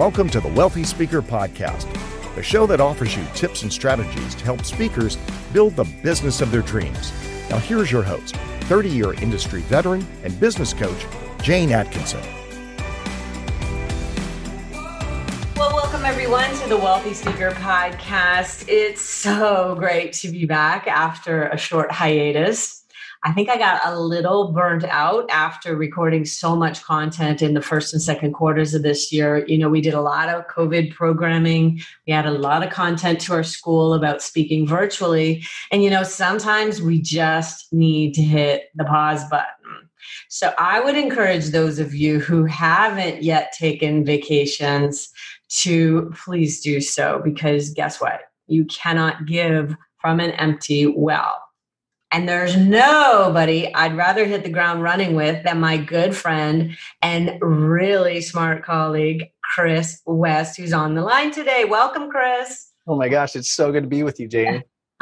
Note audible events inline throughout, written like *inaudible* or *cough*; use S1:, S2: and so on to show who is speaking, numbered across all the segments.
S1: Welcome to the Wealthy Speaker Podcast, the show that offers you tips and strategies to help speakers build the business of their dreams. Now, here's your host, 30 year industry veteran and business coach, Jane Atkinson.
S2: Well, welcome everyone to the Wealthy Speaker Podcast. It's so great to be back after a short hiatus. I think I got a little burnt out after recording so much content in the first and second quarters of this year. You know, we did a lot of COVID programming. We had a lot of content to our school about speaking virtually. And, you know, sometimes we just need to hit the pause button. So I would encourage those of you who haven't yet taken vacations to please do so because guess what? You cannot give from an empty well. And there's nobody I'd rather hit the ground running with than my good friend and really smart colleague, Chris West, who's on the line today. Welcome, Chris.
S3: Oh my gosh, it's so good to be with you, Jane. *laughs*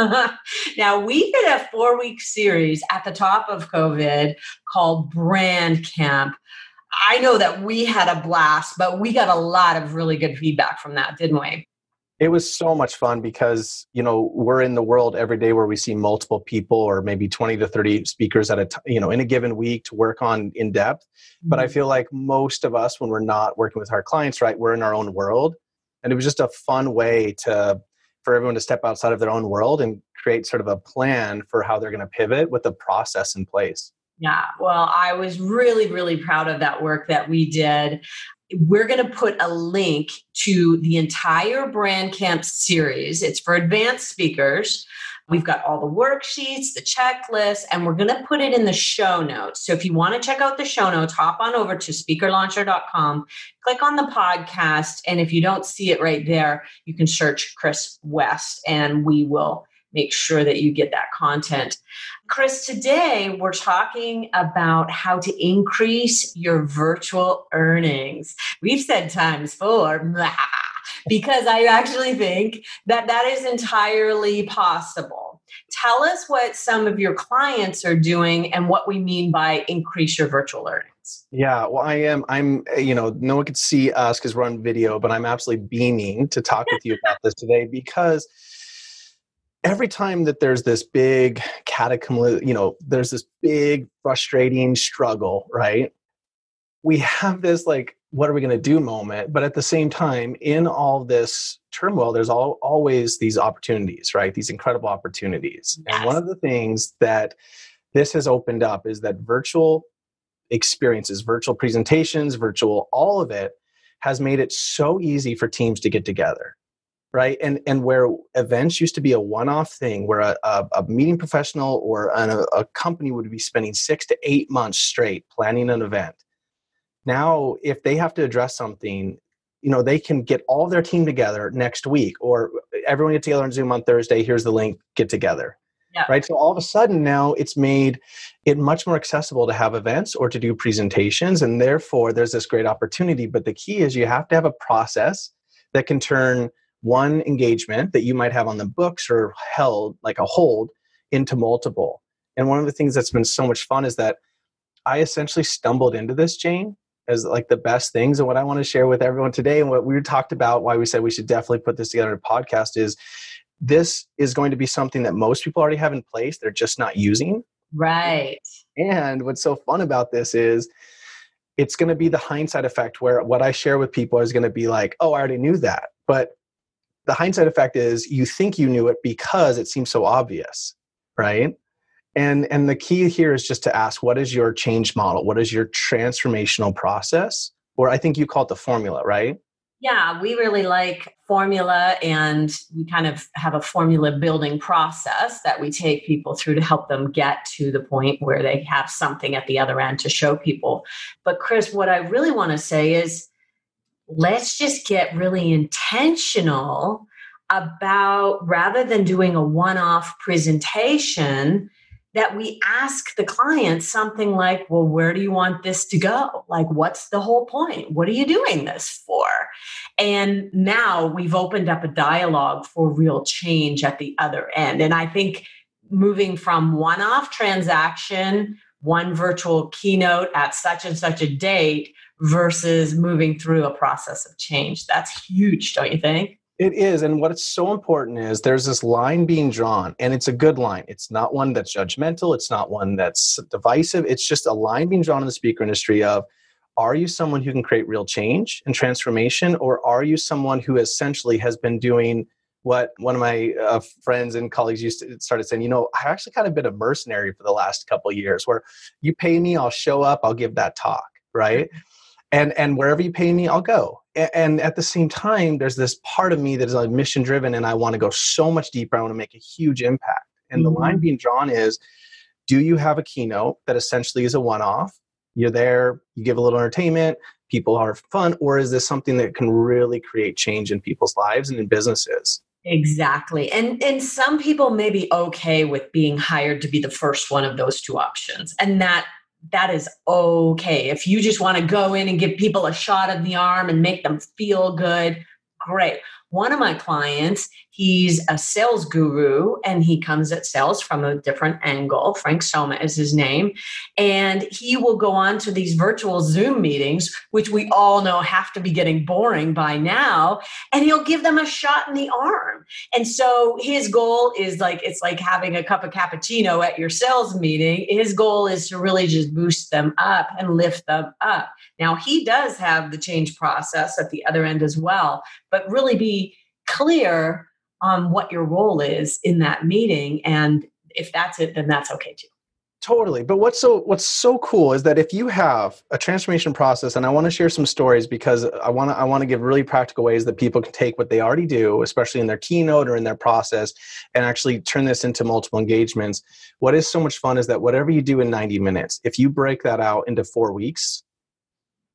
S2: now, we did a four week series at the top of COVID called Brand Camp. I know that we had a blast, but we got a lot of really good feedback from that, didn't we?
S3: It was so much fun because you know we're in the world every day where we see multiple people or maybe 20 to 30 speakers at a t- you know in a given week to work on in depth mm-hmm. but i mm-hmm. feel like most of us when we're not working with our clients right we're in our own world and it was just a fun way to for everyone to step outside of their own world and create sort of a plan for how they're going to pivot with a process in place
S2: yeah, well, I was really, really proud of that work that we did we're going to put a link to the entire brand camp series. It's for advanced speakers. We've got all the worksheets, the checklist, and we're going to put it in the show notes. So if you want to check out the show notes, hop on over to speakerlauncher.com, click on the podcast, and if you don't see it right there, you can search Chris West and we will make sure that you get that content. Chris, today we're talking about how to increase your virtual earnings. We've said times four, because I actually think that that is entirely possible. Tell us what some of your clients are doing and what we mean by increase your virtual earnings.
S3: Yeah, well, I am. I'm, you know, no one could see us because we're on video, but I'm absolutely beaming to talk with you about this today because every time that there's this big cataclysm, you know, there's this big frustrating struggle, right? We have this like, what are we going to do moment? But at the same time, in all this turmoil, there's all, always these opportunities, right? These incredible opportunities. Yes. And one of the things that this has opened up is that virtual experiences, virtual presentations, virtual, all of it has made it so easy for teams to get together right? And and where events used to be a one-off thing where a, a, a meeting professional or an, a, a company would be spending six to eight months straight planning an event. Now if they have to address something you know they can get all their team together next week or everyone get together on zoom on thursday here's the link get together yeah. right? So all of a sudden now it's made it much more accessible to have events or to do presentations and therefore there's this great opportunity. But the key is you have to have a process that can turn one engagement that you might have on the books or held like a hold into multiple. And one of the things that's been so much fun is that I essentially stumbled into this, Jane, as like the best things. And what I want to share with everyone today and what we talked about, why we said we should definitely put this together in a podcast is this is going to be something that most people already have in place. They're just not using.
S2: Right.
S3: And what's so fun about this is it's going to be the hindsight effect where what I share with people is going to be like, oh, I already knew that. But the hindsight effect is you think you knew it because it seems so obvious right? And and the key here is just to ask what is your change model? What is your transformational process? Or i think you call it the formula right?
S2: Yeah we really like formula and we kind of have a formula building process that we take people through to help them get to the point where they have something at the other end to show people. But chris what i really want to say is let's just get really intentional about rather than doing a one off presentation, that we ask the client something like, Well, where do you want this to go? Like, what's the whole point? What are you doing this for? And now we've opened up a dialogue for real change at the other end. And I think moving from one off transaction, one virtual keynote at such and such a date, versus moving through a process of change. That's huge, don't you think?
S3: It is. And what's so important is there's this line being drawn, and it's a good line. It's not one that's judgmental, it's not one that's divisive. It's just a line being drawn in the speaker industry of are you someone who can create real change and transformation, or are you someone who essentially has been doing what one of my uh, friends and colleagues used to started saying, you know, i've actually kind of been a mercenary for the last couple years where you pay me, I'll show up, I'll give that talk, right? And and wherever you pay me i'll go. And at the same time there's this part of me that is like mission driven and i want to go so much deeper. I want to make a huge impact. And mm-hmm. the line mm-hmm. being drawn is do you have a keynote that essentially is a one-off? You're there you give a little entertainment people are fun or is this something that can really create change in people's lives and in businesses?
S2: Exactly. And and some people may be okay with being hired to be the first one of those two options and that that is okay. If you just want to go in and give people a shot in the arm and make them feel good, great. One of my clients, he's a sales guru and he comes at sales from a different angle. Frank Soma is his name. And he will go on to these virtual Zoom meetings, which we all know have to be getting boring by now. And he'll give them a shot in the arm. And so his goal is like, it's like having a cup of cappuccino at your sales meeting. His goal is to really just boost them up and lift them up. Now, he does have the change process at the other end as well, but really be clear on what your role is in that meeting and if that's it then that's okay too.
S3: Totally but what's so what's so cool is that if you have a transformation process and i want to share some stories because i want to i want to give really practical ways that people can take what they already do especially in their keynote or in their process and actually turn this into multiple engagements. What is so much fun is that whatever you do in 90 minutes if you break that out into four weeks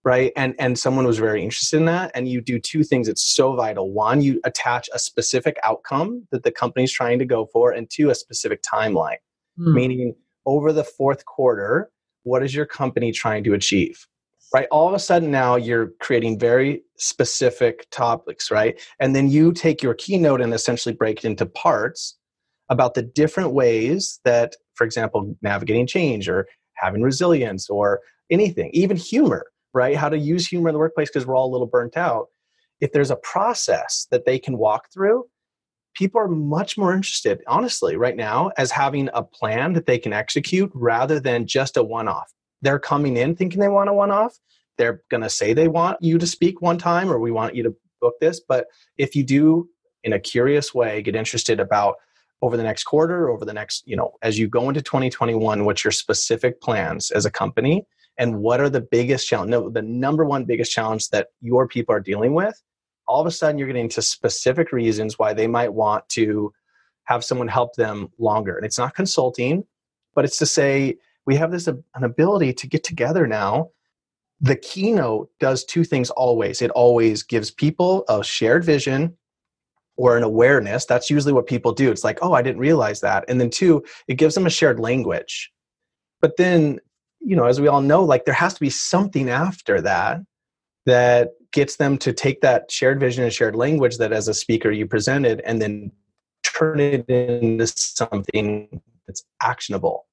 S3: right? And and someone was very interested in that. And you do two things it's so vital. One you attach a specific outcome that the company's trying to go for and two a specific timeline. Mm. meaning over the fourth quarter what is your company trying to achieve? Right? All of a sudden now you're creating very specific topics right? And then you take your keynote and essentially break it into parts about the different ways that for example navigating change or having resilience or anything even humor right? How to use humor in the workplace because we're all a little burnt out. If there's a process that they can walk through, people are much more interested, honestly, right now, as having a plan that they can execute rather than just a one off. They're coming in thinking they want a one off. They're going to say they want you to speak one time or we want you to book this. But if you do, in a curious way, get interested about over the next quarter, over the next, you know, as you go into 2021, what's your specific plans as a company? And what are the biggest challenge no, the number one biggest challenge that your people are dealing with all of a sudden you're getting to specific reasons why they might want to have someone help them longer. And it's not consulting but it's to say we have this an ability to get together now. The keynote does two things always. It always gives people a shared vision or an awareness. That's usually what people do. It's like oh i didn't realize that. And then two it gives them a shared language. But then you know, as we all know, like there has to be something after that that gets them to take that shared vision and shared language that as a speaker you presented and then turn it into something that's actionable.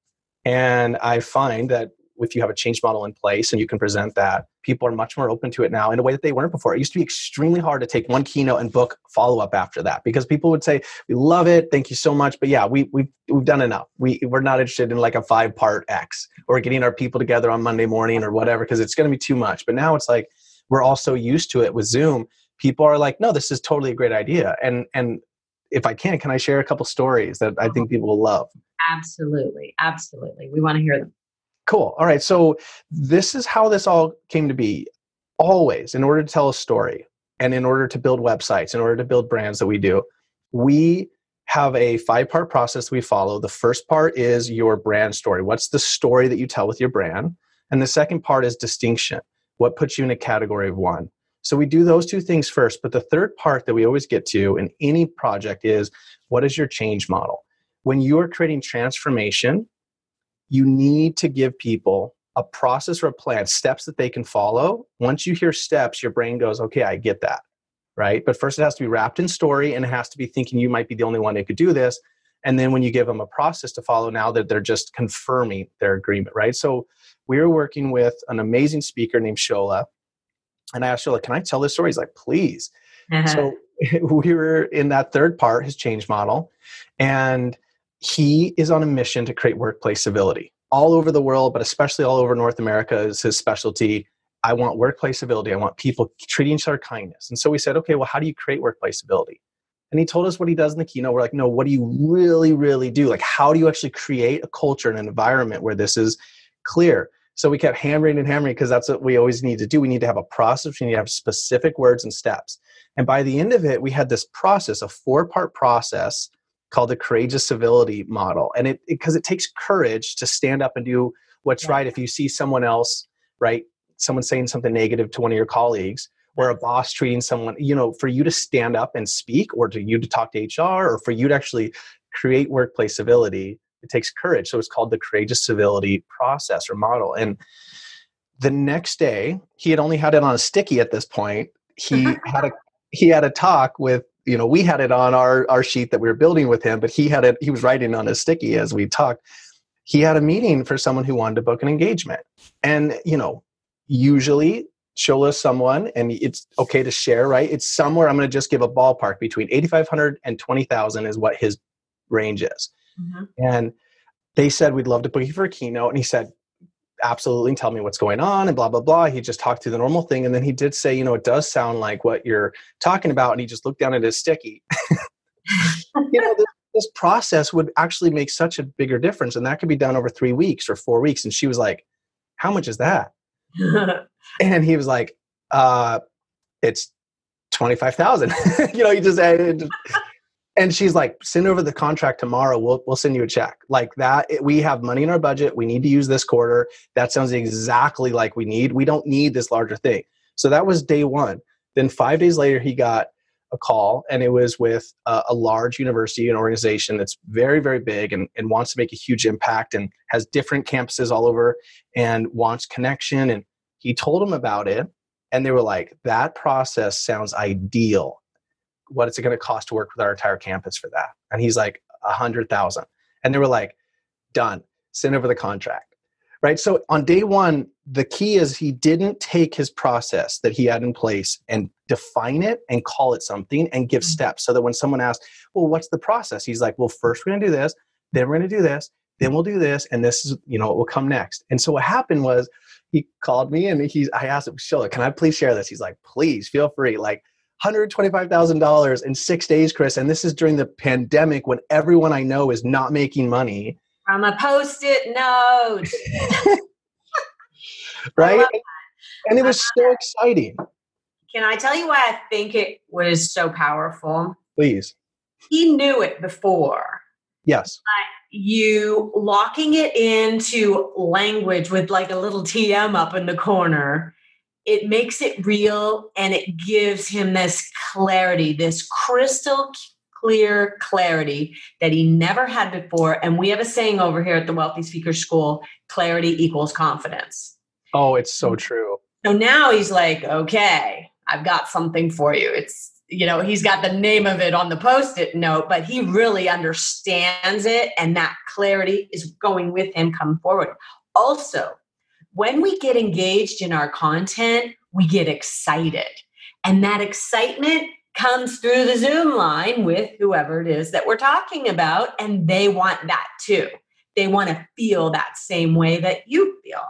S3: And I find that if you have a change model in place and you can present that, people are much more open to it now in a way that they weren't before. It used to be extremely hard to take one keynote and book follow up after that because people would say, "We love it, thank you so much, but yeah, we we've we've done enough. We we're not interested in like a five part X or getting our people together on Monday morning or whatever because it's going to be too much." But now it's like we're all so used to it with Zoom. People are like, "No, this is totally a great idea," and and if I can, can I share a couple stories that I think people will love?
S2: Absolutely, absolutely. We want to hear them.
S3: Cool. All right. So this is how this all came to be. Always, in order to tell a story and in order to build websites, in order to build brands that we do, we have a five part process we follow. The first part is your brand story. What's the story that you tell with your brand? And the second part is distinction. What puts you in a category of one? So we do those two things first. But the third part that we always get to in any project is what is your change model? When you are creating transformation, you need to give people a process or a plan, steps that they can follow. Once you hear steps, your brain goes, okay, I get that. Right. But first, it has to be wrapped in story and it has to be thinking you might be the only one who could do this. And then when you give them a process to follow, now that they're just confirming their agreement. Right. So we were working with an amazing speaker named Shola. And I asked like, can I tell this story? He's like, please. Uh-huh. So we *laughs* were in that third part, his change model, and he is on a mission to create workplace civility all over the world, but especially all over North America is his specialty. I want workplace civility. I want people treating each other kindness. And so we said, okay, well, how do you create workplace civility? And he told us what he does in the keynote. We're like, no, what do you really, really do? Like, how do you actually create a culture and an environment where this is clear? So we kept hammering and hammering because that's what we always need to do. We need to have a process, we need to have specific words and steps. And by the end of it, we had this process, a four part process called the courageous civility model. And it because it, it, takes courage to stand up and do what's yeah. right if you see someone else, right? Someone saying something negative to one of your colleagues or a boss treating someone, you know, for you to stand up and speak or to you to talk to HR or for you to actually create workplace civility, it takes courage. So it's called the courageous civility process or model. And the next day, he had only had it on a sticky at this point. He *laughs* had a he had a talk with you know we had it on our our sheet that we were building with him but he had it he was writing on a sticky as we talked. He had a meeting for someone who wanted to book an engagement. And you know usually show us someone and it's okay to share right? It's somewhere i'm going to just give a ballpark between 8500 and 20000 is what his range is. Mm-hmm. and they said we'd love to book you for a keynote. And he said absolutely tell me what's going on and blah blah blah. He just talked through the normal thing and then he did say you know it does sound like what you're talking about and he just looked down at his sticky. *laughs* You know this, this, process would actually make such a bigger difference and that could be done over three weeks or four weeks and she was like how much is that? *laughs* And he was like uh it's 25000 *laughs* you know he just, just and she's like send over the contract tomorrow. We'll, we'll send you a check. Like that we have money in our budget. We need to use this quarter. That sounds exactly like we need. We don't need this larger thing. So that was day one. Then five days later he got a call and it was with a, a large university and organization that's very very big and, and wants to make a huge impact and has different campuses all over and wants connection. And he told them about it and they were like that process sounds ideal what is it going to cost to work with our entire campus for that? And he's like, a hundred thousand. And they were like, done, send over the contract. Right. So on day one, the key is he didn't take his process that he had in place and define it and call it something and give mm-hmm. steps so that when someone asks, well, what's the process? He's like, well, first we're going to do this, then we're going to do this, then we'll do this, and this is, you know, what will come next. And so what happened was he called me and he's, I asked him, Sheila, can I please share this? He's like, please feel free. Like, $125,000 in six days, Chris. And this is during the pandemic when everyone I know is not making money.
S2: From a post it note. *laughs*
S3: right? And it was so exciting.
S2: Can I tell you why I think it was so powerful?
S3: Please.
S2: He knew it before.
S3: Yes.
S2: you locking it into language with like a little TM up in the corner it makes it real and it gives him this clarity, this crystal clear clarity that he never had before. And we have a saying over here at the Wealthy Speaker School clarity equals confidence.
S3: Oh, it's so true.
S2: So now he's like, okay, I've got something for you. It's, you know, he's got the name of it on the post it note, but he really understands it. And that clarity is going with him come forward. Also, when we get engaged in our content, we get excited. And that excitement comes through the Zoom line with whoever it is that we're talking about. And they want that too. They want to feel that same way that you feel.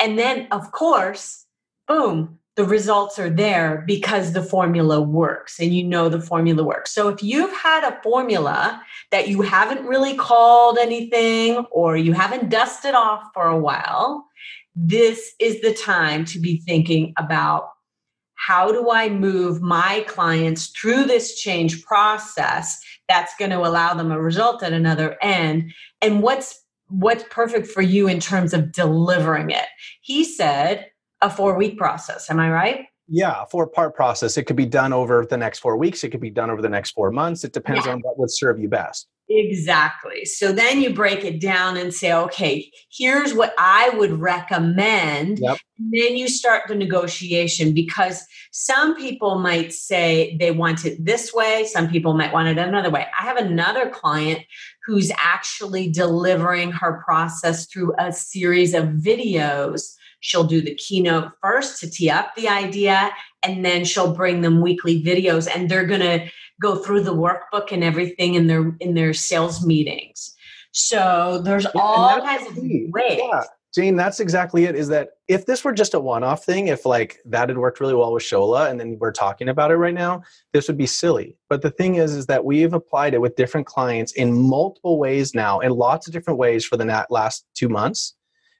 S2: And then, of course, boom, the results are there because the formula works and you know the formula works. So if you've had a formula that you haven't really called anything or you haven't dusted off for a while, this is the time to be thinking about how do I move my clients through this change process that's going to allow them a result at another end and what's what's perfect for you in terms of delivering it. He said a 4 week process, am I right?
S3: Yeah, four part process. It could be done over the next 4 weeks, it could be done over the next 4 months. It depends yeah. on what would serve you best.
S2: Exactly. So then you break it down and say, okay, here's what I would recommend. Yep. then you start the negotiation because some people might say they want it this way, some people might want it another way. I have another client who's actually delivering her process through a series of videos She'll do the keynote first to tee up the idea, and then she'll bring them weekly videos, and they're going to go through the workbook and everything in their in their sales meetings. So there's all kinds of ways. Yeah.
S3: Jane, that's exactly it. Is that if this were just a one-off thing, if like that had worked really well with Shola, and then we're talking about it right now, this would be silly. But the thing is, is that we've applied it with different clients in multiple ways now, in lots of different ways for the last two months,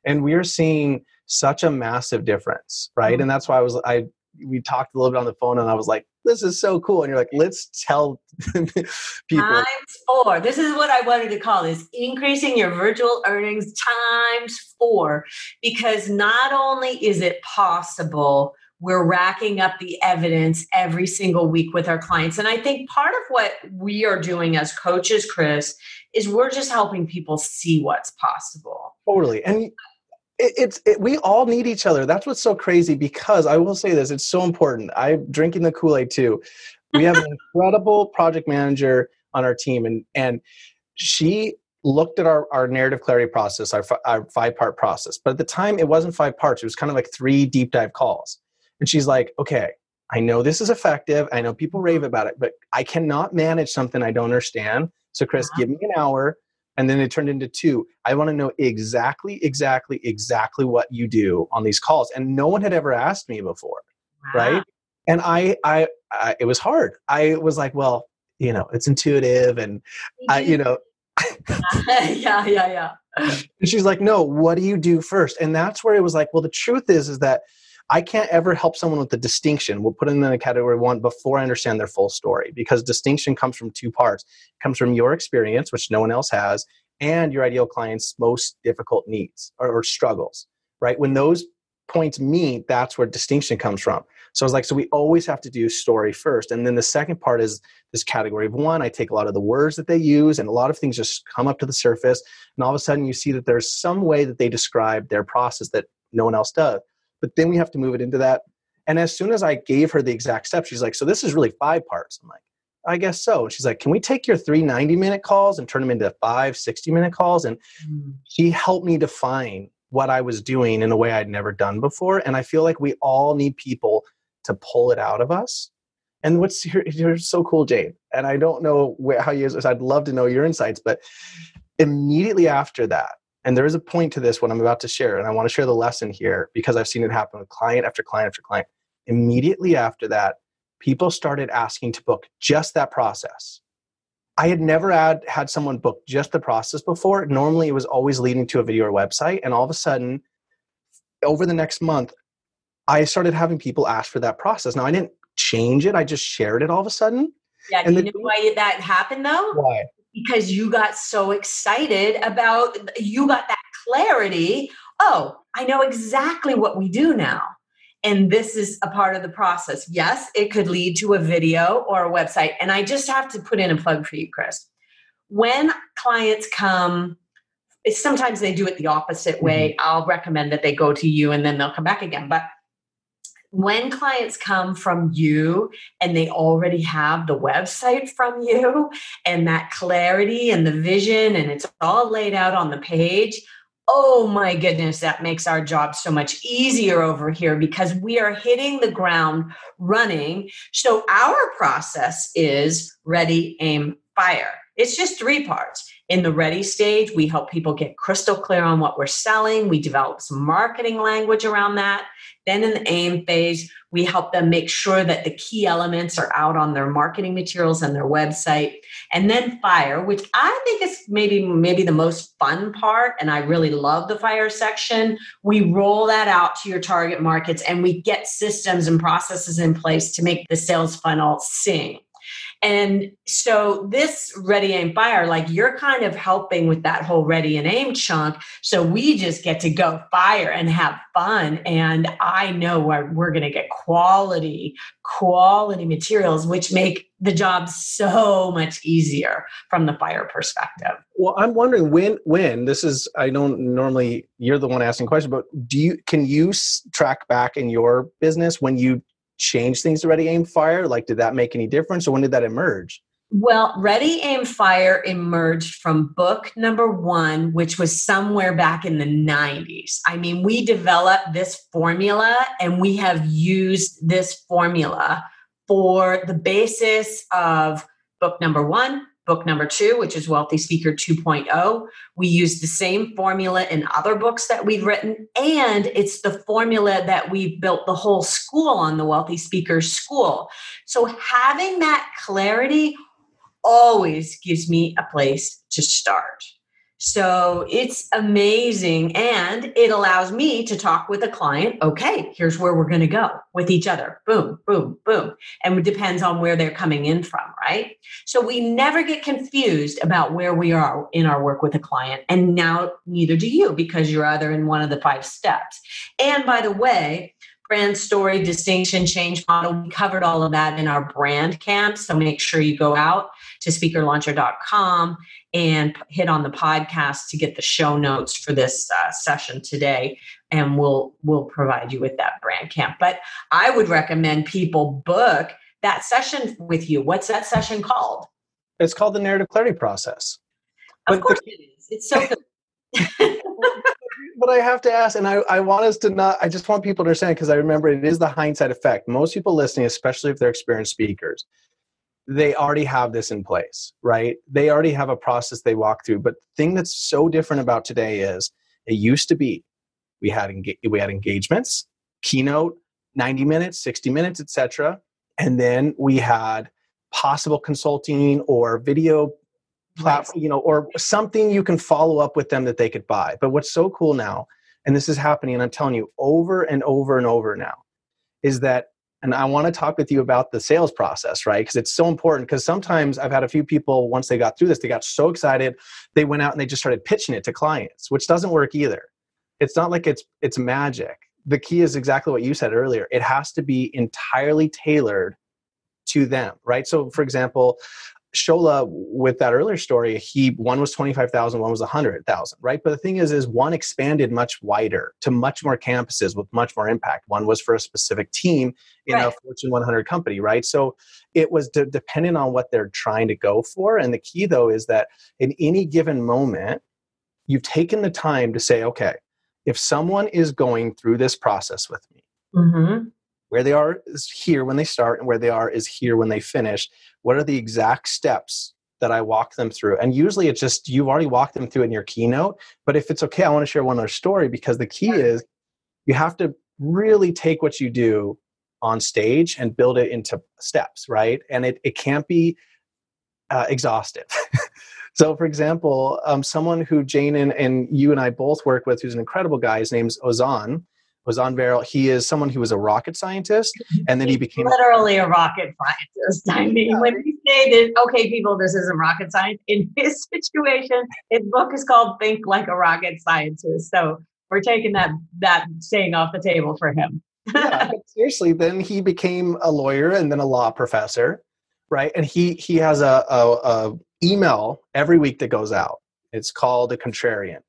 S3: and we're seeing such a massive difference, right? Mm-hmm. And that's why I was I we talked a little bit on the phone, and I was like, this is so cool. And you're like, let's tell *laughs* people.
S2: Times four. This is what I wanted to call this increasing your virtual earnings times four. Because not only is it possible, we're racking up the evidence every single week with our clients. And I think part of what we are doing as coaches, Chris, is we're just helping people see what's possible.
S3: Totally. And it, it's it, we all need each other. That's what's so crazy because I will say this: it's so important. I'm drinking the Kool Aid too. We have an *laughs* incredible project manager on our team, and and she looked at our, our narrative clarity process, our, our five part process. But at the time, it wasn't five parts. It was kind of like three deep dive calls. And she's like, okay, I know this is effective. I know people rave about it, but I cannot manage something I don't understand. So, Chris, uh-huh. give me an hour and then it turned into two. I want to know exactly exactly exactly what you do on these calls and no one had ever asked me before wow. right? And I, I i it was hard. I was like well you know it's intuitive and i you know *laughs* *laughs*
S2: yeah yeah yeah.
S3: And she's like no what do you do first? And that's where it was like well the truth is is that I can't ever help someone with the distinction. We'll put them in a category one before I understand their full story because distinction comes from two parts. It comes from your experience, which no one else has, and your ideal client's most difficult needs or, or struggles, right? When those points meet, that's where distinction comes from. So I was like, so we always have to do story first. And then the second part is this category of one. I take a lot of the words that they use, and a lot of things just come up to the surface. And all of a sudden, you see that there's some way that they describe their process that no one else does but then we have to move it into that. And as soon as I gave her the exact steps, she's like, So this is really five parts. I'm like, I guess so. And she's like, Can we take your three 90 minute calls and turn them into five 60 minute calls? And mm. she helped me define what I was doing in a way I'd never done before. And I feel like we all need people to pull it out of us. And what's you're, you're so cool, Jane. And I don't know where, how you. I'd love to know your insights, but immediately after that, and there is a point to this, what I'm about to share, and I want to share the lesson here because I've seen it happen with client after client after client. Immediately after that, people started asking to book just that process. I had never had, had someone book just the process before. Normally, it was always leading to a video or website. And all of a sudden, over the next month, I started having people ask for that process. Now, I didn't change it, I just shared it all of a sudden.
S2: Yeah, do and you know why that happened though?
S3: Why?
S2: Because you got so excited about you got that clarity oh i know exactly what we do now. And this is a part of the process. Yes it could lead to a video or a website. And i just have to put in a plug for you chris. When clients come sometimes they do it the opposite way. Mm-hmm. i'll recommend that they go to you and then they'll come back again. But when clients come from you and they already have the website from you and that clarity and the vision and it's all laid out on the page, oh my goodness, that makes our job so much easier over here because we are hitting the ground running. So our process is ready, aim, fire. It's just three parts. In the ready stage, we help people get crystal clear on what we're selling. We develop some marketing language around that. Then in the aim phase, we help them make sure that the key elements are out on their marketing materials and their website. And then fire, which I think is maybe maybe the most fun part and I really love the fire section. We roll that out to your target markets and we get systems and processes in place to make the sales funnel sing. And so this ready aim fire, like you're kind of helping with that whole ready and aim chunk. So we just get to go fire and have fun. And I know we're, we're going to get quality, quality materials, which make the job so much easier from the fire perspective.
S3: Well, I'm wondering when, when this is, I don't normally, you're the one asking questions, but do you, can you track back in your business when you change things to ready aim fire like did that make any difference or when did that emerge
S2: Well, Ready, Aim, Fire emerged from book number one, which was somewhere back in the 90s. I mean, we developed this formula and we have used this formula for the basis of book number one, book number two, which is Wealthy Speaker 2.0. We use the same formula in other books that we've written, and it's the formula that we've built the whole school on the Wealthy Speaker School. So having that clarity always gives me a place to start. So it's amazing. And it allows me to talk with a client. Okay, here's where we're going to go with each other. Boom, boom, boom. And it depends on where they're coming in from, right? So we never get confused about where we are in our work with a client. And now neither do you because you're either in one of the five steps. And by the way, brand story, distinction, change model. We covered all of that in our brand camp. So make sure you go out to speakerlauncher.com and hit on the podcast to get the show notes for this uh, session today. And we'll we'll provide you with that brand camp. But I would recommend people book that session with you. What's that session called?
S3: It's called the narrative clarity process.
S2: Of but course the, it is. It's so *laughs* good. *laughs*
S3: but I have to ask, and I, I want us to not, I just want people to understand because I remember it is the hindsight effect. Most people listening, especially if they're experienced speakers, they already have this in place, right? They already have a process they walk through. But the thing that's so different about today is it used to be we had enga- we had engagements, keynote, 90 minutes, 60 minutes, etc. And then we had possible consulting or video platform, you know, or something you can follow up with them that they could buy. But what's so cool now, and this is happening, and I'm telling you over and over and over now, is that, and I want to talk with you about the sales process, right? Because it's so important. Because sometimes I've had a few people, once they got through this, they got so excited, they went out and they just started pitching it to clients, which doesn't work either. It's not like it's it's magic. The key is exactly what you said earlier. It has to be entirely tailored to them, right? So, for example, Shola with that earlier story, he one was 25,000, one was 100,000, right? But the thing is is one expanded much wider to much more campuses with much more impact. One was for a specific team in right. a Fortune 100 company, right? So it was de- dependent on what they're trying to go for and the key though is that in any given moment you've taken the time to say, okay, if someone is going through this process with me, mm-hmm where they are is here when they start and where they are is here when they finish. What are the exact steps that i walk them through? And usually it's just you've already walked them through in your keynote but if it's okay i want to share one other story because the key is you have to really take what you do on stage and build it into steps right? And it, it can't be uh, exhaustive. *laughs* So for example um, someone who jane and, and you and i both work with who's an incredible guy his name's ozan Ozan Varol. He is someone who was a rocket scientist, *laughs* and then he became
S2: literally a rocket scientist. I mean, yeah. when we say that, okay, people, this isn't rocket science. In *laughs* his situation, his book is called "Think Like a Rocket Scientist." So we're taking that that saying off the table for him.
S3: yeah, *laughs* seriously. Then he became a lawyer and then a law professor, right? And he he has a, a, a email every week that goes out. It's called a contrarian,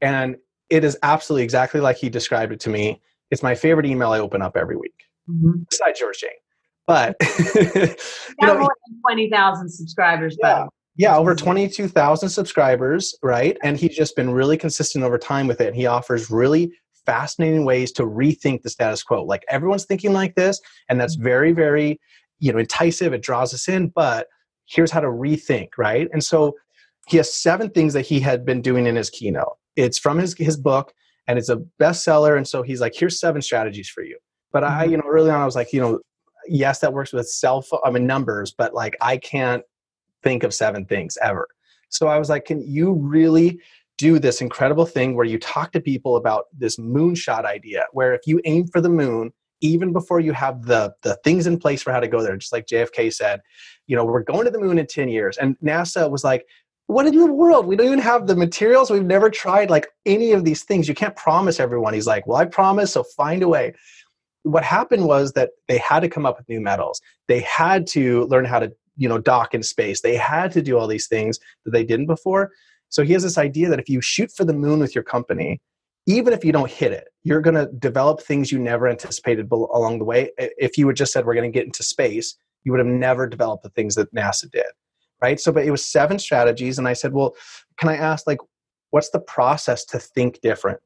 S3: and it is absolutely exactly like he described it to me. It's my favorite email I open up every week, mm-hmm. besides yours, Jane. But *laughs*
S2: you know, more than twenty thousand subscribers.
S3: Yeah, yeah, over twenty-two thousand subscribers, right? And he's just been really consistent over time with it. And he offers really fascinating ways to rethink the status quo. Like everyone's thinking like this, and that's mm-hmm. very, very, you know, enticing. It draws us in, but here's how to rethink, right? And so he has seven things that he had been doing in his keynote it's from his his book and it's a bestseller and so he's like here's seven strategies for you. But i mm-hmm. you know early on i was like you know yes that works with cell phone i mean numbers but like i can't think of seven things ever. So i was like can you really do this incredible thing where you talk to people about this moonshot idea where if you aim for the moon even before you have the the things in place for how to go there just like jfk said you know we're going to the moon in 10 years. And nasa was like what in the world? We don't even have the materials. We've never tried like any of these things. You can't promise everyone. He's like, well, I promise, so find a way. What happened was that they had to come up with new metals. They had to learn how to, you know, dock in space. They had to do all these things that they didn't before. So he has this idea that if you shoot for the moon with your company, even if you don't hit it, you're going to develop things you never anticipated along the way. If you had just said we're going to get into space, you would have never developed the things that NASA did. Right? So, but it was seven strategies. And I said, well, can I ask, like, what's the process to think different?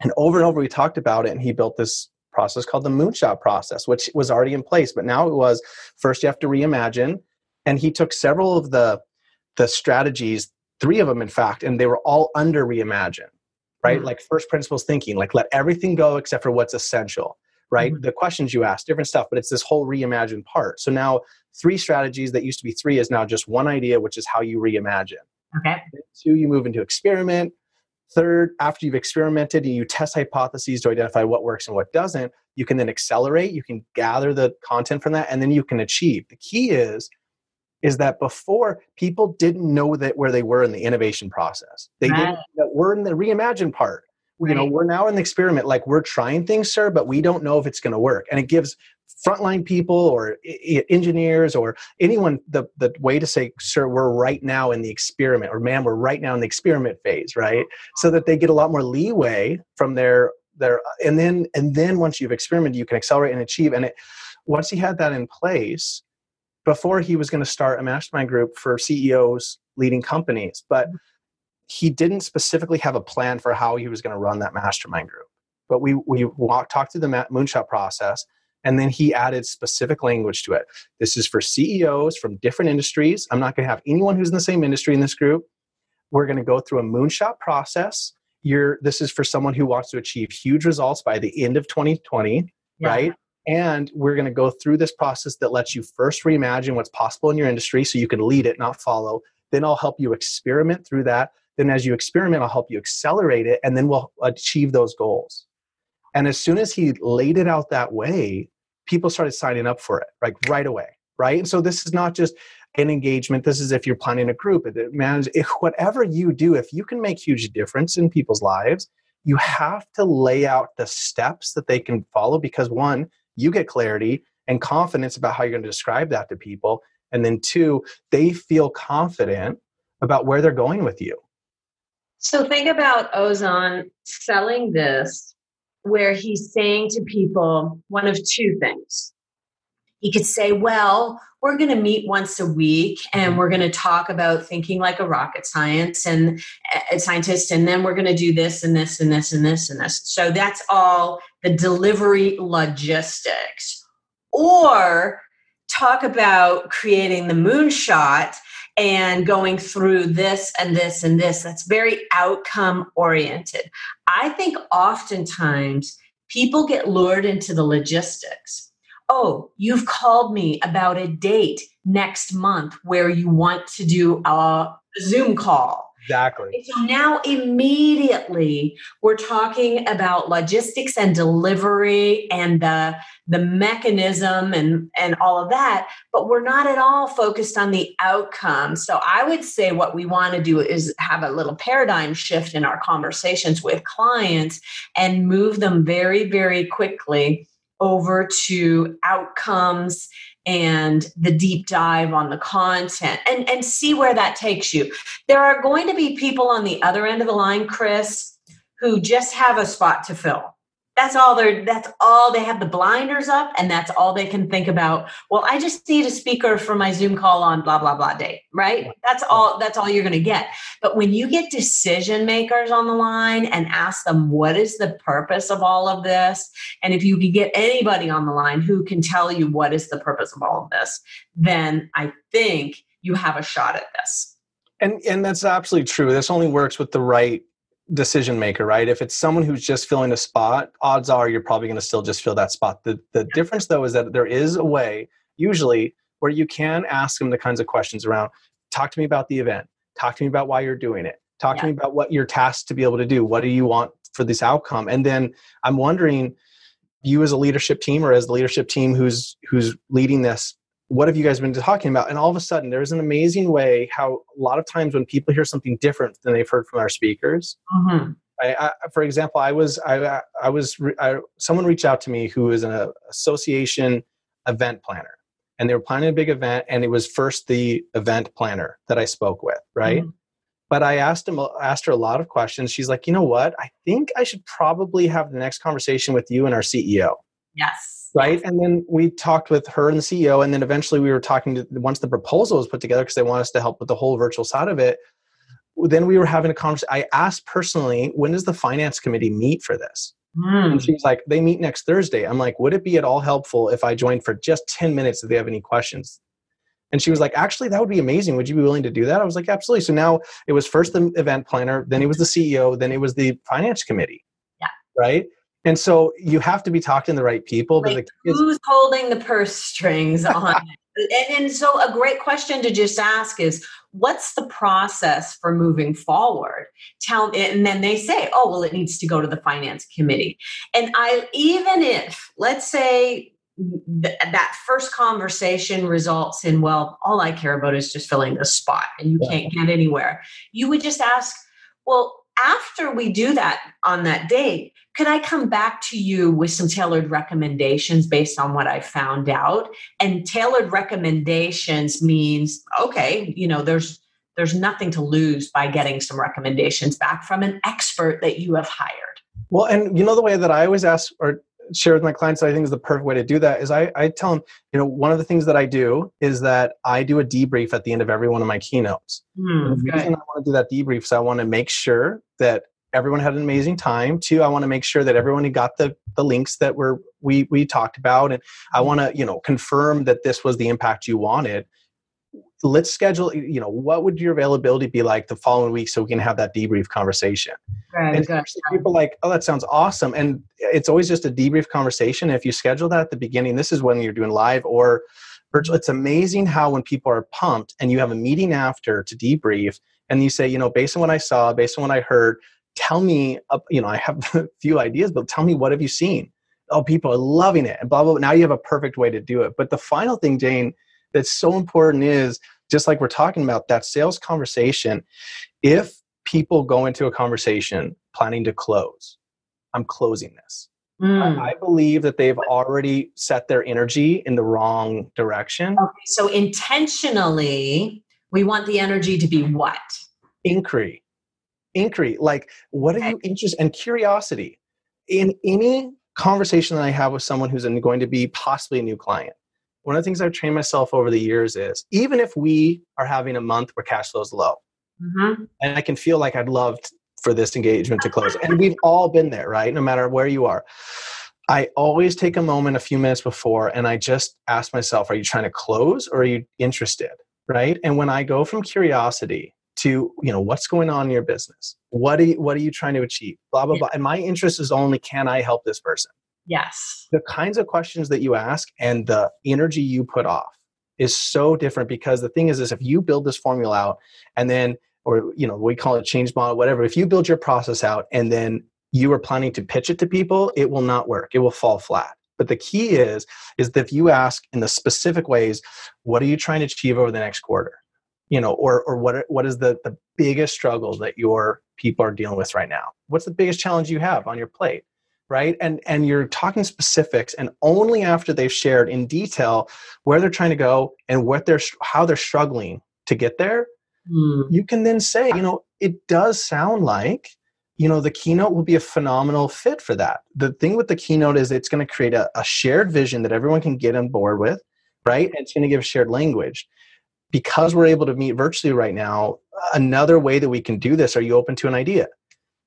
S3: And over and over, we talked about it, and he built this process called the moonshot process, which was already in place. But now it was first you have to reimagine. And he took several of the the strategies, three of them in fact, and they were all under reimagine, right? Mm-hmm. Like first principles thinking, like let everything go except for what's essential, right? Mm-hmm. The questions you ask, different stuff, but it's this whole reimagine part. So now three strategies that used to be three is now just one idea, which is how you reimagine.
S2: Okay.
S3: Two, you move into experiment. Third, after you've experimented and you test hypotheses to identify what works and what doesn't, you can then accelerate, you can gather the content from that, and then you can achieve. The key is is that before people didn't know that where they were in the innovation process. They right. didn't that we're in the reimagine part. Right. You know, we're now in the experiment, like we're trying things, sir, but we don't know if it's going to work. And it gives frontline people or engineers or anyone the, the way to say sir we're right now in the experiment or man we're right now in the experiment phase right? So that they get a lot more leeway from their their and then and then once you've experimented you can accelerate and achieve. And it once he had that in place before he was going to start a mastermind group for CEOs leading companies, but mm-hmm. he didn't specifically have a plan for how he was going to run that mastermind group. But we we walked, talked through the moonshot process, and then he added specific language to it. This is for CEOs from different industries. I'm not going to have anyone who's in the same industry in this group. We're going to go through a moonshot process. You're, this is for someone who wants to achieve huge results by the end of 2020, yeah. right? And we're going to go through this process that lets you first reimagine what's possible in your industry so you can lead it, not follow. Then I'll help you experiment through that. Then, as you experiment, I'll help you accelerate it, and then we'll achieve those goals. And as soon as he laid it out that way, people started signing up for it, like right away, right? And so this is not just an engagement. This is if you're planning a group. Manage if whatever you do, if you can make huge difference in people's lives, you have to lay out the steps that they can follow because one, you get clarity and confidence about how you're going to describe that to people. And then two, they feel confident about where they're going with you.
S2: So think about Ozan selling this where he's saying to people one of two things. He could say, Well, we're going to meet once a week and we're going to talk about thinking like a rocket science and a scientist and then we're going to do this and this and this and this and this so that's all the delivery logistics or talk about creating the moonshot and going through this and this and this that's very outcome oriented i think oftentimes people get lured into the logistics oh, you've called me about a date next month where you want to do a Zoom call.
S3: Exactly.
S2: So now immediately we're talking about logistics and delivery and the the mechanism and and all of that, but we're not at all focused on the outcome. So I would say what we want to do is have a little paradigm shift in our conversations with clients and move them very very quickly over to outcomes and the deep dive on the content and, and see where that takes you. There are going to be people on the other end of the line, Chris, who just have a spot to fill that's all they're that's all they have the blinders up and that's all they can think about well i just need a speaker for my zoom call on blah blah blah day right? That's all that's all you're going to get. But when you get decision makers on the line and ask them what is the purpose of all of this? And if you can get anybody on the line who can tell you what is the purpose of all of this then i think you have a shot at this.
S3: And and that's absolutely true. This only works with the right decision maker, right? If it's someone who's just filling a spot, odds are you're probably going to still just fill that spot. The the difference though is that there is a way usually where you can ask them the kinds of questions around talk to me about the event, talk to me about why you're doing it, talk yeah. to me about what you're tasked to be able to do, what do you want for this outcome? And then I'm wondering you as a leadership team or as the leadership team who's who's leading this what have you guys been talking about? And all of a sudden, there's an amazing way how a lot of times when people hear something different than they've heard from our speakers. Mm-hmm. I, I, for example, I was I, I was I, someone reached out to me who is an association event planner, and they were planning a big event, and it was first the event planner that I spoke with, right? Mm-hmm. But I asked him asked her a lot of questions. She's like, you know what? I think I should probably have the next conversation with you and our CEO.
S2: Yes.
S3: Right? And then we talked with her and the ceo and then eventually we were talking to once the proposal was put together because they want us to help with the whole virtual side of it then we were having a conversation i asked personally when does the finance committee meet for this?
S2: Mm.
S3: and she's like they meet next thursday. I'm like would it be at all helpful if i joined for just 10 minutes if they have any questions? And she was like actually that would be amazing. Would you be willing to do that? I was like absolutely. So now it was first the event planner then it was the ceo then it was the finance committee.
S2: Yeah.
S3: right and so you have to be talking to the right people but
S2: Like,
S3: the
S2: who's holding the purse strings on it? And, and so a great question to just ask is what's the process for moving forward tell and then they say oh well it needs to go to the finance committee and i even if let's say th- that first conversation results in well all i care about is just filling this spot and you
S3: Yeah.
S2: can't get anywhere you would just ask well after we do that on that date could I come back to you with some tailored recommendations based on what I found out? And tailored recommendations means okay, you know, there's there's nothing to lose by getting some recommendations back from an expert that you have hired.
S3: well and you know the way that i always ask or share with my clients i think is the perfect way to do that is I, I tell them you know one of the things that i do is that i do a debrief at the end of every one of my keynotes
S2: hmm,
S3: And the reason I want to do that debrief is I want to make sure that everyone had an amazing time. Two, I want to make sure that everyone got the the links that were we we talked about, and I want to you know confirm that this was the impact you wanted. Let's schedule. You know, what would your availability be like the following week so we can have that debrief conversation?
S2: Very
S3: And people like, oh, that sounds awesome. And it's always just a debrief conversation. If you schedule that at the beginning, this is when you're doing live or virtual. It's amazing how when people are pumped and you have a meeting after to debrief and you say, you know, based on what I saw, based on what I heard, tell me, you know, I have *laughs* a few ideas, but tell me what have you seen? Oh, people are loving it and blah, blah, blah. Now you have a perfect way to do it. But the final thing, Jane, that's so important is just like we're talking about that sales conversation. If people go into a conversation planning to close, I'm closing this.
S2: Hmm.
S3: I believe that they've already set their energy in the wrong direction.
S2: Okay, so intentionally, we want the energy to be what?
S3: Inquiry, inquiry, like what are you interested and curiosity in any conversation that I have with someone who's going to be possibly a new client. One of the things I've trained myself over the years is even if we are having a month where cash flow is low,
S2: Mhm.
S3: and I can feel like I'd love for this engagement to close. And we've all been there, right? No matter where you are. I always take a moment a few minutes before and I just ask myself, are you trying to close or are you interested? Right. And when I go from curiosity to, you know, what's going on in your business? What are you, what are you trying to achieve? Blah, blah, blah. And my interest is only can I help this person?
S2: Yes.
S3: the kinds of questions that you ask and the energy you put off is so different because the thing is is if you build this formula out and then or you know we call it change model whatever if you build your process out and then you are planning to pitch it to people it will not work. It will fall flat. But the key is is that if you ask in the specific ways what are you trying to achieve over the next quarter? You know or or what what is the the biggest struggle that your people are dealing with right now? What's the biggest challenge you have on your plate right? And and you're talking specifics and only after they've shared in detail where they're trying to go and what they're how they're struggling to get there
S2: Hmm.
S3: you can then say you know it does sound like you know the keynote will be a phenomenal fit for that. The thing with the keynote is it's going to create a, a shared vision that everyone can get on board with right? And it's going to give shared language. Because we're able to meet virtually right now another way that we can do this are you open to an idea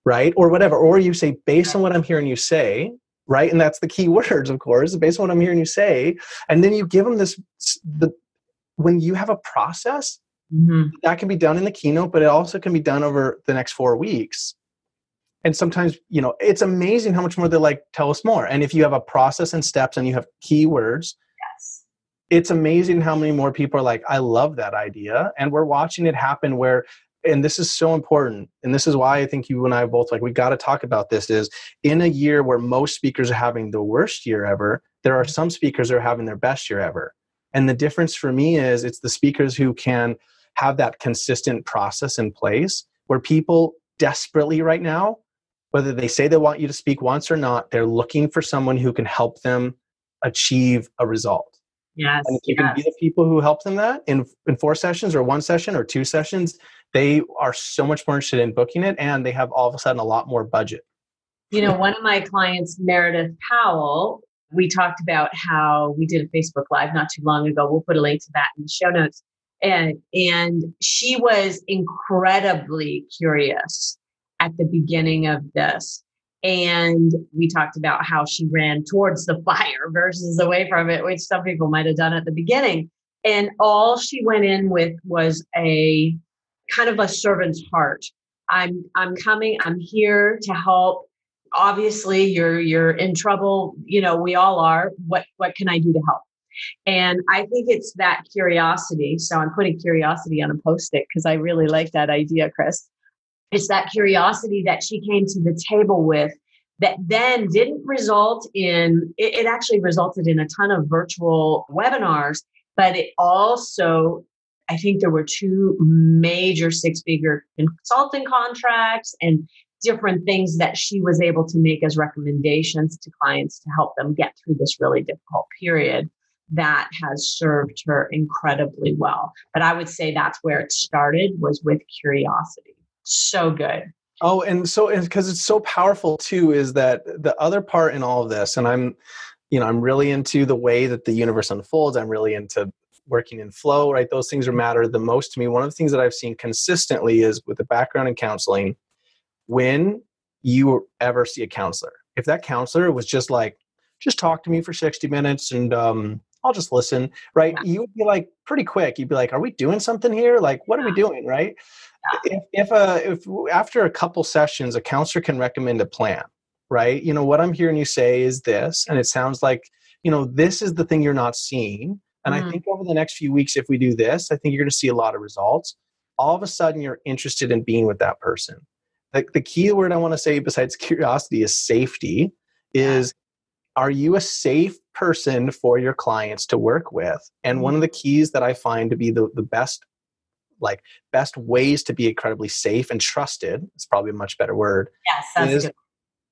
S3: right? Or whatever. Or you say based on what i'm hearing you say right? And that's the key *laughs* words of course based on what i'm hearing you say. And then you give them this the when you have a process
S2: Mhm.
S3: that can be done in the keynote but it also can be done over the next four weeks. And sometimes you know it's amazing how much more they're like tell us more. And if you have a process and steps and you have keywords
S2: Yes.
S3: it's amazing how many more people are like i love that idea. And we're watching it happen where and this is so important and this is why i think you and i both like we got to talk about this is in a year where most speakers are having the worst year ever there are some speakers that are having their best year ever. And the difference for me is it's the speakers who can have that consistent process in place where people desperately right now whether they say they want you to speak once or not they're looking for someone who can help them achieve a result
S2: Yes.
S3: and if you can be the people who help them that in in four sessions or one session or two sessions, they are so much more interested in booking it and they have all of a sudden a lot more budget.
S2: You know, one of my clients, Meredith Powell, we talked about how we did a Facebook Live not too long ago. We'll put a link to that in the show notes. And, and she was incredibly curious at the beginning of this. And we talked about how she ran towards the fire versus away from it, which some people might have done at the beginning. And all she went in with was a kind of a servant's heart. I'm I'm coming, I'm here to help. Obviously, you're you're in trouble, you know, we all are. What what can I do to help? And I think it's that curiosity. So I'm putting curiosity on a post-it because I really like that idea, Chris. It's that curiosity that she came to the table with that then didn't result in, it, it actually resulted in a ton of virtual webinars, but it also I think there were two major six figure consulting contracts and different things that she was able to make as recommendations to clients to help them get through this really difficult period that has served her incredibly well. But I would say that's where it started was with curiosity. So good.
S3: Oh, and so because it's so powerful too, is that the other part in all of this, and I'm, you know, I'm really into the way that the universe unfolds. I'm really into working in flow, right? Those things are matter the most to me. One of the things that I've seen consistently is with the background in counseling, when you ever see a counselor, if that counselor was just like, just talk to me for 60 minutes and um, I'll just listen, right? Yeah. You would be like pretty quick. You'd be like, are we doing something here? Like, what are we doing, right? Yeah. If if, uh, if after a couple sessions, a counselor can recommend a plan, right? You know what I'm hearing you say is this, and it sounds like you know this is the thing you're not seeing. And mm-hmm. I think over the next few weeks, if we do this, I think you're going to see a lot of results. All of a sudden, you're interested in being with that person. The, the key word I want to say, besides *laughs* curiosity, is safety. Is are you a safe person for your clients to work with and one of the keys that i find to be the, the best like best ways to be incredibly safe and trusted it's probably a much better word
S2: yes
S3: is,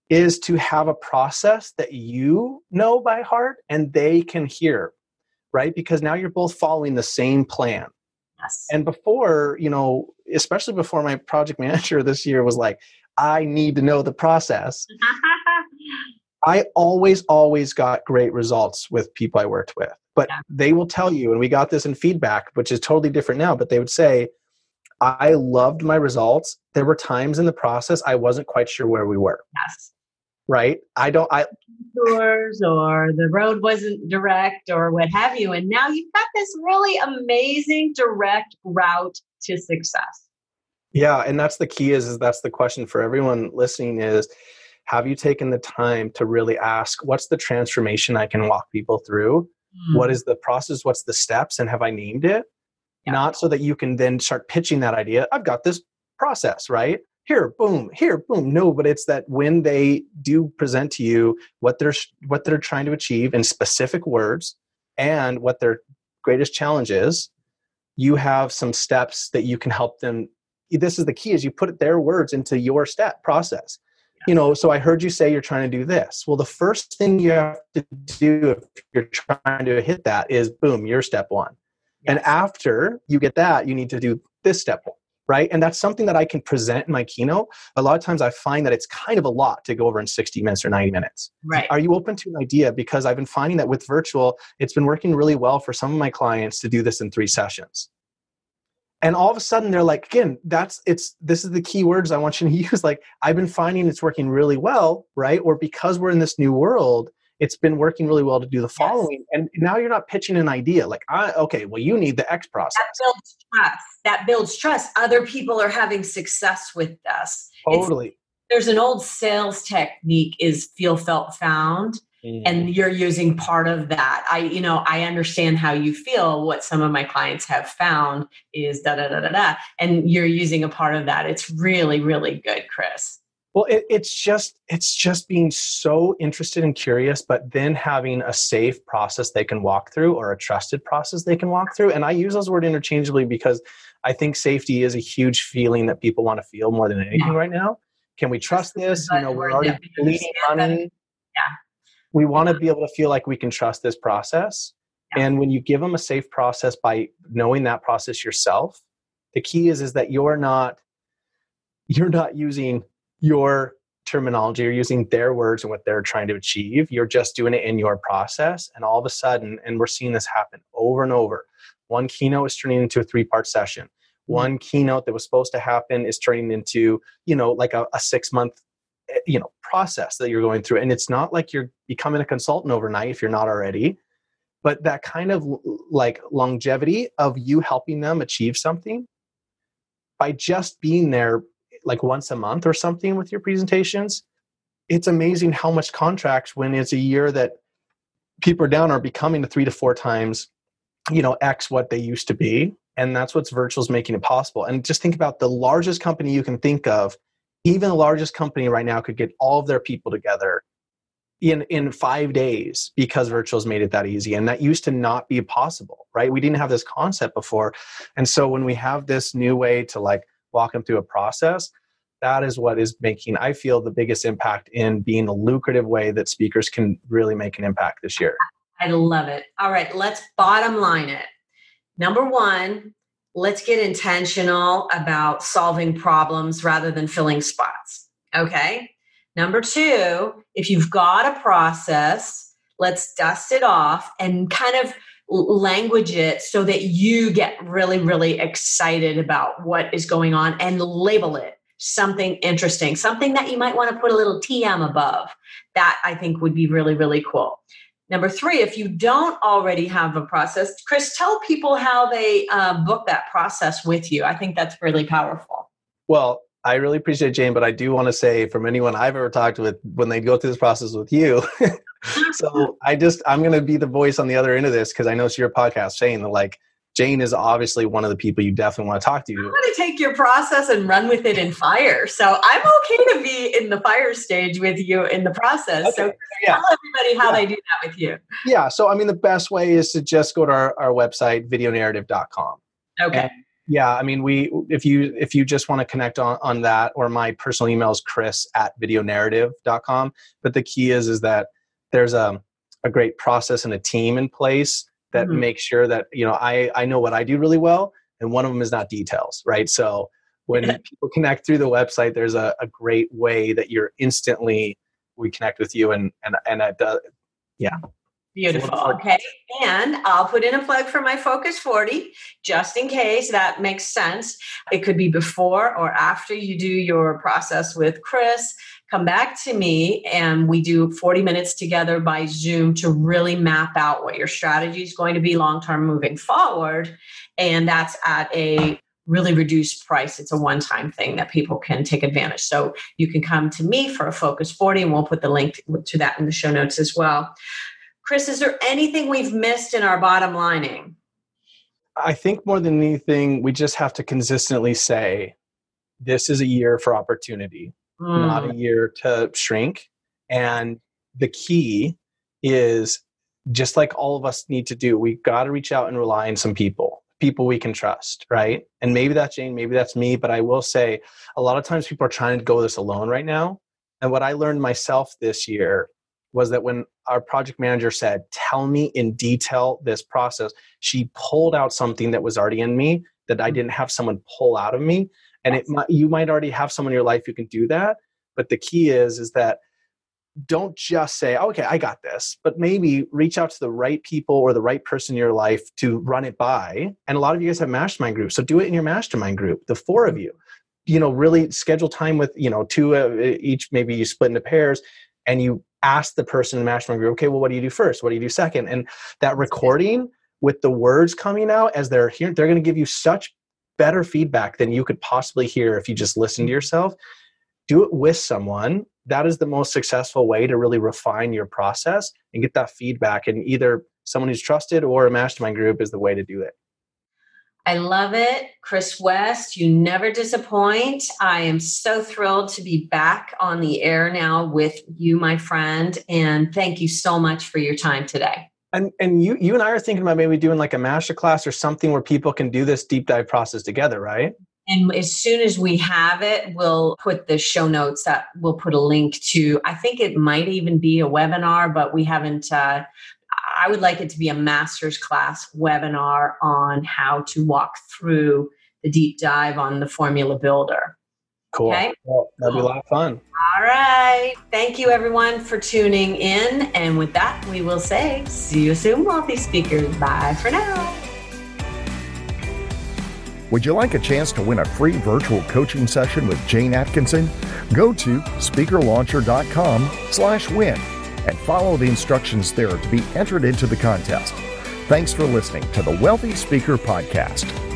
S3: is to have a process that you know by heart and they can hear right because now you're both following the same plan
S2: yes.
S3: and before you know especially before my project *laughs* manager this year was like i need to know the process *laughs* I always, always got great results with people I worked with. But yeah. they will tell you, and we got this in feedback, which is totally different now, but they would say, I loved my results. There were times in the process I wasn't quite sure where we were.
S2: Yes.
S3: Right? I don't I
S2: tours or the road wasn't direct or what have you. And now you've got this really amazing direct route to success.
S3: Yeah, and that's the key is, is that's the question for everyone listening is have you taken the time to really ask what's the transformation i can walk people through mm. what is the process what's the steps and have i named it yeah. not so that you can then start pitching that idea i've got this process right here boom here boom no but it's that when they do present to you what they're what they're trying to achieve in specific words and what their greatest challenge is you have some steps that you can help them this is the key is you put their words into your step process you know, so I heard you say you're trying to do this. Well, the first thing you have to do if you're trying to hit that is boom, you're step one. And after you get that, you need to do this step one, right? And that's something that I can present in my keynote. A lot of times I find that it's kind of a lot to go over in 60 minutes or 90 minutes.
S2: Right.
S3: Are you open to an idea? Because I've been finding that with virtual, it's been working really well for some of my clients to do this in three sessions and all of a sudden they're like again that's it's this is the key words i want you to *laughs* use. Like i've been finding it's working really well right? Or because we're in this new world it's been working really well to do the following. Yes. and now you're not pitching an idea. Like I, okay well you need the x process.
S2: That builds trust. That builds trust. Other people are having success with this.
S3: Totally. It's,
S2: there's an old sales technique is feel felt found mm. and you're using part of that. I you know i understand how you feel. What some of my clients have found is da da da da da and you're using a part of that. It's really really good chris.
S3: Well it, it's just it's just being so interested and curious but then having a safe process they can walk through or a trusted process they can walk through. And i use those words interchangeably because i think safety is a huge feeling that people want to feel more than anything yeah. right now. Can we trust this? You know we're already bleeding money.
S2: Yeah
S3: we want to be able to feel like we can trust this process yeah. and when you give them a safe process by knowing that process yourself the key is is that you're not you're not using your terminology, you're using their words and what they're trying to achieve. You're just doing it in your process. And all of a sudden, and we're seeing this happen over and over. One keynote is turning into a three part session. Mm-hmm. One keynote that was supposed to happen is turning into, you know, like a, a six month Eh, you know process that you're going through and it's not like you're becoming a consultant overnight if you're not already but that kind of like longevity of you helping them achieve something by just being there like once a month or something with your presentations, it's amazing how much contracts when it's a year that people are down are becoming to three to four times, you know, X what they used to be. And that's what's virtual is making it possible. And just think about the largest company you can think of, even the largest company right now could get all of their people together in in five days because virtual has made it that easy and that used to not be possible right? We didn't have this concept before. And so when we have this new way to like walk them through a process that is what is making i feel the biggest impact in being a lucrative way that speakers can really make an impact this year.
S2: I love it. All right let's bottom line it. Number one let's get intentional about solving problems rather than filling spots okay number two if you've got a process let's dust it off and kind of language it so that you get really, really excited about what is going on and label it something interesting, something that you might want to put a little TM above. That I think would be really, really cool. Number three, if you don't already have a process, Chris, tell people how they uh, book that process with you. I think that's really powerful.
S3: Well, I really appreciate Jane, but I do want to say from anyone I've ever talked with, when they go through this process with you, *laughs* so *laughs* I just I'm going to be the voice on the other end of this because I know it's your podcast, saying that like Jane is obviously one of the people you definitely want to talk to.
S2: I'm going to take your process and run with it in fire. So I'm okay to be in the fire stage with you in the process. Okay. So yeah. tell everybody how yeah. they do that with you.
S3: Yeah. So I mean, the best way is to just go to our, our website, videonarrative.com.
S2: Okay. And
S3: yeah, I mean, we if you if you just want to connect on on that, or my personal email is chris at videonarrative.com. But the key is is that there's a, a great process and a team in place that mm-hmm. makes sure that you know I I know what I do really well, and one of them is not details, right? So when *laughs* people connect through the website, there's a, a great way that you're instantly we connect with you, and and and it does, yeah.
S2: Beautiful. Okay. And I'll put in a plug for my Focus 40 just in case that makes sense. It could be before or after you do your process with Chris come back to me and we do 40 minutes together by Zoom to really map out what your strategy is going to be long term moving forward. And that's at a really reduced price. It's a one time thing that people can take advantage. So you can come to me for a Focus 40, and we'll put the link to that in the show notes as well. Chris, is there anything we've missed in our bottom lining?
S3: I think more than anything, we just have to consistently say this is a year for opportunity mm. not a year to shrink. And the key is just like all of us need to do, we got to reach out and rely on some people, people we can trust, right? And maybe that's Jane, maybe that's me, but I will say a lot of times people are trying to go this alone right now. And what I learned myself this year was that when our project manager said, Tell me in detail this process, she pulled out something that was already in me that I mm. didn't have someone pull out of me. And it might, you might already have someone in your life who can do that but the key is is that don't just say okay i got this but maybe reach out to the right people or the right person in your life to run it by. And a lot of you guys have mastermind groups so do it in your mastermind group the four of you. You know really schedule time with you know two uh, each maybe you split into pairs and you ask the person in the mastermind group okay well what do you do first what do you do second and that recording with the words coming out as they're here they're going to give you such better feedback than you could possibly hear if you just listen to mm-hmm. yourself. Do it with someone. That is the most successful way to really refine your process and get that feedback. And either someone who's trusted or a mastermind group is the way to do it.
S2: I love it. Chris West, you never disappoint. I am so thrilled to be back on the air now with you, my friend. And thank you so much for your time today.
S3: And and you you and I are thinking about maybe doing like a master class or something where people can do this deep dive process together, right?
S2: And as soon as we have it, we'll put the show notes that we'll put a link to. I think it might even be a webinar, but we haven't. Uh, I would like it to be a master's class webinar on how to walk through the deep dive on the formula builder.
S3: Cool. Okay? Well, that'd be a lot of fun.
S2: All right. Thank you, everyone, for tuning in. And with that, we will say, see you soon, wealthy speakers. Bye for now.
S1: Would you like a chance to win a free virtual coaching session with Jane Atkinson? Go to speakerlauncher.com slash win and follow the instructions there to be entered into the contest. Thanks for listening to the Wealthy Speaker Podcast.